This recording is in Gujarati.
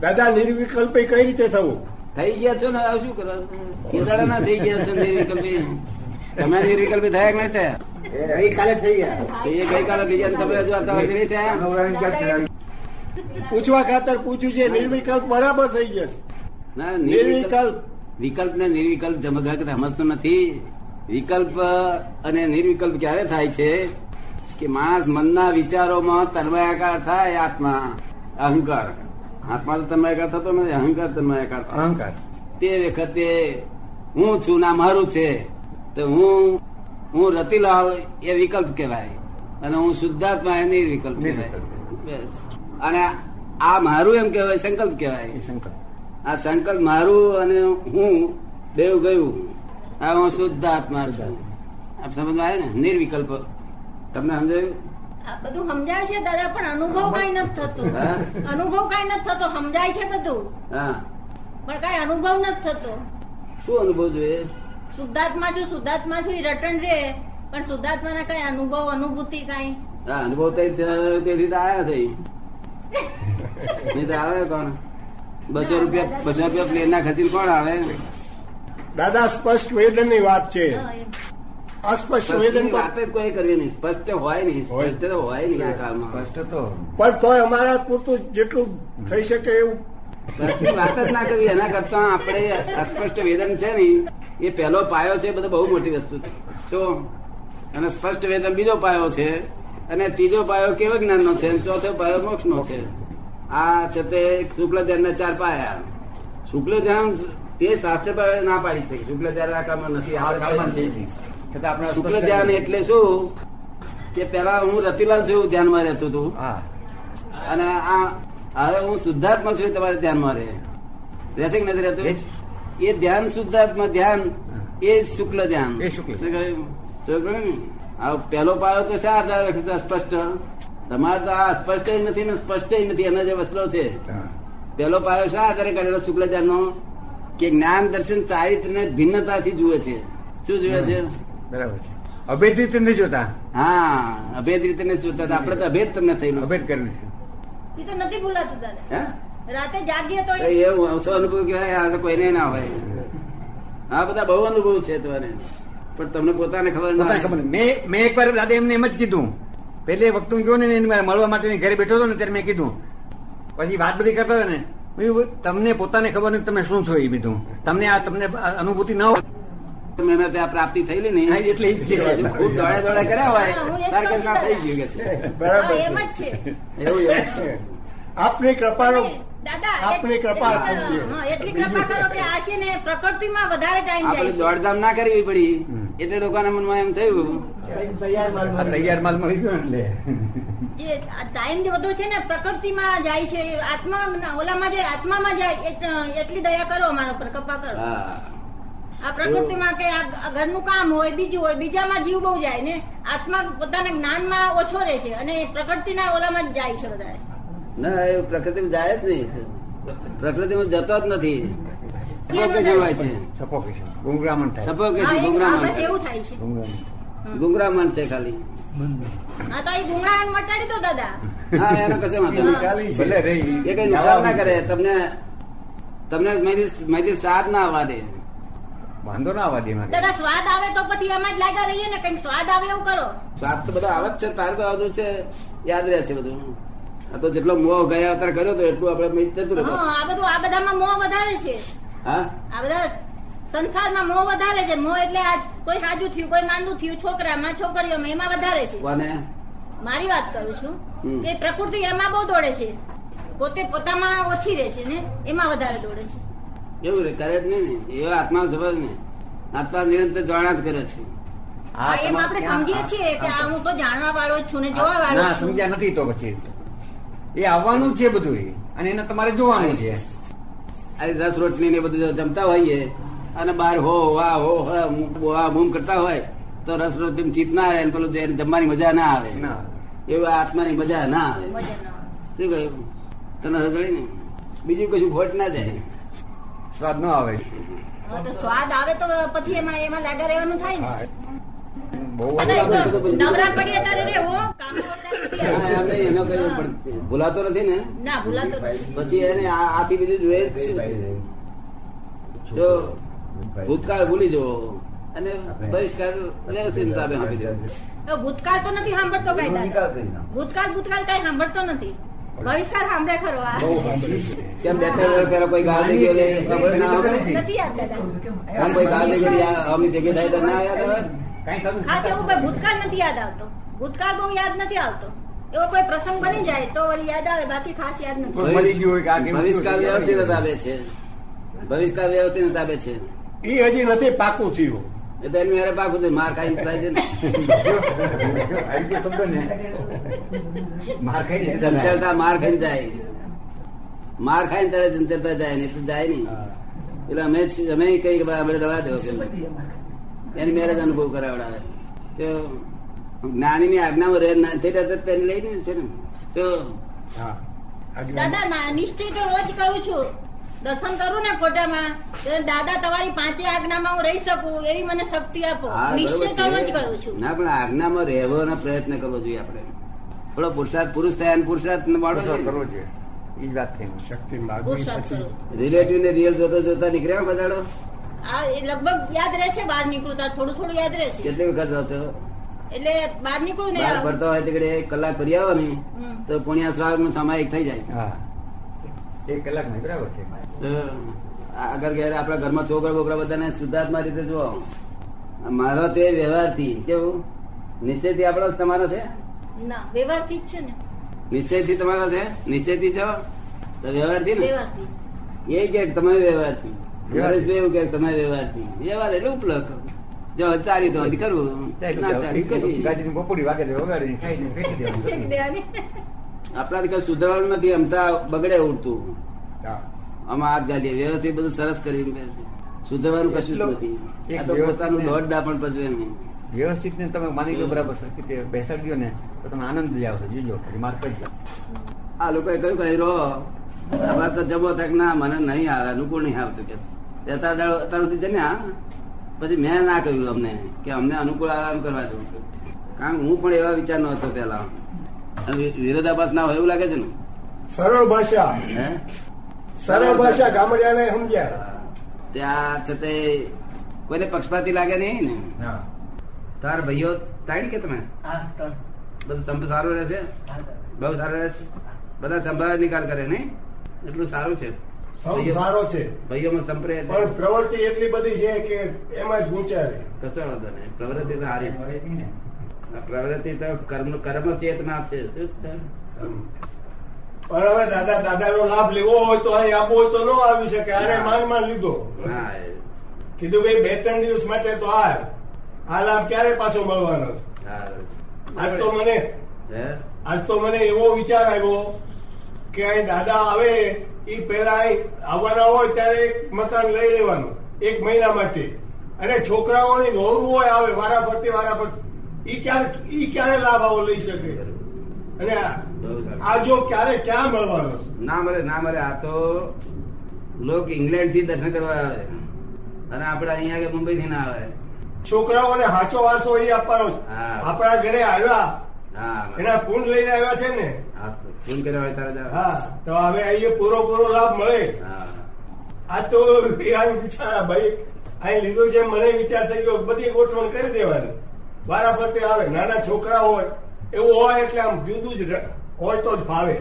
દાદા નિર્વિકલ્પ કઈ રીતે થવું? થઈ ગયા છો ને શું કરવાનું કેદારા ના થઈ ગયા છો નિર્વિકલ્પ. તમે નિર્વિકલ્પ થયા કે નહીં થયા? ગઈકાલે થઈ ગયા. એ ગઈકાલે થઈ ગયા તમે હજુ અત્યાર નહીં થયા? પૂછવા ખાતર પૂછ્યું છે નિર્વિકલ્પ બરાબર થઈ ગયા છે. ના નિર્વિકલ્પ વિકલ્પ ને નિર્વિકલ્પ સમજવા સમજતો નથી. વિકલ્પ અને નિર્વિકલ્પ ક્યારે થાય છે? કે માણસ મનના વિચારોમાં તન્મયાકાર થાય આત્મા અહંકાર. આત્મા તો તન્માયકાર થતો નથી અહંકાર તન્માયકાર. અહંકાર. તે વખતે હું છું ના મારું છે તો હું હું રતિલાલ એ વિકલ્પ કહેવાય. અને હું શુદ્ધાત્મા એ નિર્વિકલ્પ કહેવાય. અને આ મારું એમ કહેવાય સંકલ્પ કહેવાય. સંકલ્પ. આ સંકલ્પ મારું અને હું બેવ ગયું આ હું શુદ્ધ આત્મા છું. આપ સમજમાં આવે ને? નિર્વિકલ્પ. તમને સમજાયું? બધું સમજાય છે દાદા પણ અનુભવ કઈ નથી થતો. અનુભવ કઈ નથી થતો સમજાય છે બધું. પણ કઈ અનુભવ નથી થતો. શું અનુભવ જોઈએ? શુદ્ધાત્મા છું શુદ્ધાત્મા છું રટણ રે પણ શુદ્ધાત્માના કઈ અનુભવ અનુભૂતિ કઈ? હા અનુભવ તે તેથી તો આવ્યા થઈ નહીં તો આવે કોણ? બસો રૂપિયા બસો રૂપિયા પ્લેન ના ખર્ચી કોણ આવે? દાદા સ્પષ્ટ વેદનની વાત છે. અસ્પષ્ટ વેદન કોઈ કરવી નહીં. સ્પષ્ટ હોય નહીં. સ્પષ્ટ તો હોય નહીં આ કાળમાં સ્પષ્ટ તો. પણ તોય અમારા પૂરતું જેટલું થઈ શકે એવું. સ્પષ્ટની વાત જ ના કરવી. એના કરતા આપણે અસ્પષ્ટ વેદન છે ને એ પહેલો પાયો છે બધો બહુ મોટી વસ્તુ છે. શું અને સ્પષ્ટ વેદન બીજો પાયો છે અને ત્રીજો પાયો કેવો જ્ઞાન નો છે? અને ચોથો પાયો મોક્ષ નો છે. આ છે તે શુક્લ ધ્યાન ના ચાર પાયા. શુક્લ ધ્યાન તે શાસ્ત્ર પાયો ના પાડી છે શુક્લ ધ્યાન આ કામમાં નથી આ છે છતાં આપણે શુક્લ ધ્યાન એટલે શું? કે પેલા હું રતિલાલ છું ધ્યાનમાં રહેતું હતો. અને આ હવે હું શુદ્ધાત્મા છું તમારે ધ્યાનમાં રહે. રહેશે નથી રહેતું? એ એ ધ્યાન શુદ્ધાત્મા ધ્યાન એ શુક્લ ધ્યાન. ને? પહેલો પાયો તો શા આધારે? સ્પષ્ટ તમારે તો આ સ્પષ્ટ નથી ને સ્પષ્ટ નથી એના જે વસ્ત્રો છે. પેલો પહેલો પાયો શા આધારે કરેલો શુક્લ ધ્યાનનો? કે જ્ઞાન દર્શન ચારિત્ર ને ભિન્નતાથી જુએ છે. શું જુએ છે? બરાબર છે. અભેદ રીતે નથી જોતા? હા અભેદ રીતે ને જોતા આપડે તો અભેદ તમને થયેલું અભેદ કરેલું છે. એ તો નથી ભૂલાતું દાદા. રાતે જાગીએ તો એવું ઓછો અનુભવ કહેવાય આ તો કોઈને ના હોય. આ બધા બહુ અનુભવ છે તમારે. પણ તમને પોતાને ખબર ના ખબર મેં મેં એકવાર દાદા એમને એમ જ કીધું. પહેલે વખત હું ગયો ને એને મળવા માટે ઘરે બેઠો હતો ને ત્યારે મેં કીધું. પછી વાત બધી કરતા હતા ને. તમને પોતાને ખબર નથી તમે શું છો એ બીજું તમને આ તમને અનુભૂતિ ન હોય. મહેનત ત્યાં પ્રાપ્તિ થયેલી ને એટલે ખૂબ દોડે દોડે કર્યા હોય તાર કે ના થઈ ગયું કે છે. બરાબર એવું એવું. છે. આપની કૃપાનો આપની કૃપા એટલી કૃપા કરો કે આ છે ને પ્રકૃતિમાં વધારે ટાઈમ જાય દોડધામ ના કરવી પડી. એટલે લોકોના મનમાં એમ થયું. તૈયાર માલ મળી ગયો. એટલે. જે ટાઈમ જે બધો છે ને પ્રકૃતિમાં જાય છે આત્મા ઓલામાં જાય આત્મામાં જાય એટ- એટલી દયા કરો અમારા ઉપર કૃપા કરો. હા. આ પ્રકૃતિમાં કે આ ઘરનું કામ હોય બીજું હોય બીજામાં જીવ બહુ જાય ને આત્મા પોતાના જ્ઞાનમાં ઓછો રહે છે અને પ્રકૃતિના ઓલામાં જ જાય છે વધારે ના એ પ્રકૃતિમાં જાય જ નહીં. પ્રકૃતિમાં જતો જ નથી. ગુંગરામણ છે. ખાલી. હા એ એનો કશો વાંધો કઈ નુકસાન ના કરે. તમને તમને માહિતી મારી સાથ ના આવવા દે. વાંધો ના આવવા દે દાદા સ્વાદ આવે તો પછી એમાં જ લાગ્યા રહીએ ને કંઈક સ્વાદ આવે એવું કરો. સ્વાદ તો બધા આવે જ છે તારે તો આવતું છે યાદ રહે છે બધું. આ તો જેટલો મોહ ગયા અવતાર કર્યો તો એટલું આપણે જતું રહ્યું આ બધું આ બધામાં મોહ વધારે છે. હા? આ બધા સંસારમાં મોહ વધારે છે. મોહ એટલે આ કોઈ સાજું થયું કોઈ માંદું થયું છોકરામાં છોકરીઓમાં એમાં વધારે છે. કોને? મારી વાત કરું છું. કે પ્રકૃતિ એમાં બહુ દોડે છે. પોતે પોતામાં ઓછી રહે છે ને એમાં વધારે દોડે છે. એવું રે કરે જ નહીં ને. એવો આત્મા સમજ ને આત્મા નિરંતર જાણા જ કરે છે. હા એમ તમારે આપણે ત્યાં- સમજીએ છીએ કે આ હું તો જાણવા વાળો જ છું ને જોવા વાળો ના જ છું. સમજ્યા નથી તો પછી. એ આવવાનું જ છે બધું અને એને તમારે જોવાનું છે. આ રસ રોટલી ને બધું જમતા હોઈએ અને બહાર હો વા હો વા બૂમ કરતા હોય તો રસ રોટલી ચિત્ત ના રહે પેલું જે જમવાની મજા ના આવે. ના. એવું આત્માની મજા ના આવે. મજા ના આવે. શું કહ્યું? તને હજળી ને? બીજું કશું ખોટ ના જાય. સ્વાદ ન આવે. સ્વાદ આવે તો પછી એમાં એમાં લાગા રહેવાનું થાય ને. બહુ નવરા પડીએ ત્યારે રહેવું ભૂલાતો નથી ને. ના ભૂલાતો પછી એને આથી બીજું જોઈએ જો ભૂતકાળ ભૂલી જવો. અને બહિષ્કાર વ્યવસ્થિત હિસાબે આપી દેવો. ભૂતકાળ તો નથી સાંભળતો કઈ ભૂતકાળ ભૂતકાળ કઈ સાંભળતો નથી. બહિષ્કાર સાંભળે ખરો આ. બહુ સાંભળ્યું છે. કેમ બે ત્રણ વર્ષ પહેલા કોઈ ગાળ દઈ ગયો ના આવે નથી યાદ દાદા. આમ કોઈ ગાળ દઈ ગઈ આ અમી થાય તો ના યાદ આવે ખાસ એવું કોઈ ભૂતકાળ નથી યાદ આવતો. ભૂતકાળ બહુ યાદ નથી આવતો. એવો કોઈ પ્રસંગ બની જાય તો યાદ આવે બાકી ખાસ યાદ નથી. ભવિષ્યકાળ વ્યવસ્થિત તાબે છે. ભવિષ્યકાળ વ્યવસ્થિત તાબે છે. ઈ હજી નથી પાકું થયું. એ એની મેરે પાકું માર ખાઈને થાય છે ને. ને. ચંચળતા માર ખાઈને જાય. માર ખાઈને ત્યારે ચંચળતા જાય નહીં તો જાય નહીં. એટલે અમે જ- અમે કઈ અમે ભાઈ દવા દેવો કે એની મેરેજ અનુભવ કરાવડાવે. તો જ્ઞાની ની આજ્ઞામાં રહે ના થઈ રહ્યા તો પેલી લઈ ને છે ને. તો દાદા નિશ્ચય તો રોજ કરું છું. દર્શન કરું ને ફોટામાં દાદા તમારી પાંચે આજ્ઞામાં હું રહી શકું એવી મને શક્તિ આપો. નિશ્ચય તો જ કરું છું. ના પણ આજ્ઞામાં રહેવાનો પ્રયત્ન કરવો જોઈએ આપણે. થોડો પુરુષાર્થ પુરુષ થયા અને પુરુષાર્થ કરવો જોઈએ. એ વાત થઈ. શક્તિ માગણી પુરુષાર્થ પછી કરું રિલેટિવ ને રિયલ જોતા જોતા નીકળ્યા બધાડો? આ એ લગભગ યાદ રહેશે બહાર નીકળું ત્યારે થોડું થોડું યાદ રહેશે. કેટલી વખત રહો છો? એટલે બહાર નીકળું ને બહાર ફરતા હોય તે કલાક ફરી આવો ને તો પુણ્યા શ્રાવકનું સામાયિક થઈ જાય. હા. એક કલાક નહીં બરાબર છે આગળ ઘેર આપણા ઘરમાં છોકરા બોકરા બધાને શુદ્ધાત્મા રીતે જુઓ મારો તે વ્યવહારથી કેવું? નિશ્ચયથી આપણો તમારો છે? ના વ્યવહારથી જ છે ને. નિશ્ચયથી તમારો છે? નિશ્ચયથી છો? તો વ્યવહારથી ને? એ કે તમે વ્યવહારથી. નરેશભાઈ એવું કે તમે વ્યવહારથી. વ્યવહાર એટલે ઉપલબ્ધ જો ચારી તો કરવું. ના ચાલી કશું બપોરી વાગે વગાડી દેવાનું. આપણાથી કઈ સુધારવાનું નથી અમતા બગડે ઉડતું. આમાં હાથ ગાડીએ વ્યવસ્થિત બધું સરસ કરી સુધારવાનું કશું જ નથી. વ્યવસ્થાનું પોતાનું પણ પજવે નહીં. વ્યવસ્થિત ને તમે માની લો બરાબર છે કે બેસાડી ગયો ને તો તમે આનંદ લઈ આવશો જોજો માર્ક માર કરી દો આ લોકોએ કહ્યું કે રહો. અમારે તો જમો તક ના મને નહીં આવે અનુકૂળ નહીં આવતું કે છે? અત્યાર દાડો- અત્યાર સુધી જમ્યા પછી મેં ના કહ્યું અમને કે અમને અનુકૂળ આરામ કરવા દઉં કારણ હું પણ એવા વિચાર નો હતો પેલા વિરોધાભાસ ના હોય એવું લાગે છે ને? સરળ ભાષા. સરળ ભાષા ગામડિયાને સમજ્યા. ત્યાં છતે કોઈને પક્ષપાતી લાગે નહીં ને? તાર ભાઈઓ તાણી કે તમે? બધું સંપ સારું રહેશે? બહુ સારું રહેશે? બધા સંભાળ નિકાલ કરે નહીં? એટલું સારું છે. સૌ સારો છે. ભાઈઓમાં સંપ્રે પણ પ્રવૃત્તિ એટલી બધી છે કે એમાં જ ગુંચારે કશો વાંધો નહીં. પ્રવૃત્તિ તો હારી પ્રવૃત્તિ તો કર્મ કર્મ ચેતના છે શું છે? પણ હવે દાદા દાદાનો લાભ લેવો હોય તો અહીં આપવો હોય તો ન આવી શકે. આને માન માન લીધો. કીધું ભાઈ બે ત્રણ દિવસ માટે તો આ આ લાભ ક્યારે પાછો મળવાનો છે? આજ તો મને હે? આજ તો મને એવો વિચાર આવ્યો કે અહીં દાદા આવે એ પેલા આવવાના હોય ત્યારે એક મકાન લઈ લેવાનું એક મહિના માટે. અને છોકરાઓની નોરું હોય આવે વારા ફરતી ઈ ક્યારે એ ક્યારે લાભ આવો લઈ શકે? અને આ- જો ક્યારે ક્યાં મળવાનો છે? ના મળે ના મળે. આ તો લોક ઇંગ્લેન્ડથી દર્શન કરવા આવે. અને આપણે અહીંયા કે મુંબઈ થી ના આવે. છોકરાઓને હાચો વાસો એ આપવાનો આપણા ઘરે આવ્યા. એના પૂન લઈને આવ્યા છે ને? ફોન કર્યા હોય તારે હા તો હવે અહીંયા પૂરો પૂરો લાભ મળે. આ તો અહીં બિચારા ભાઈ અહીં લીધો છે મને વિચાર થઈ ગયો બધી ગોઠવણ કરી દેવાની. વારા ફરતે આવે, નાના છોકરા હોય, એવું હોય એટલે આમ જુદું જ હોય તો જ ભાવે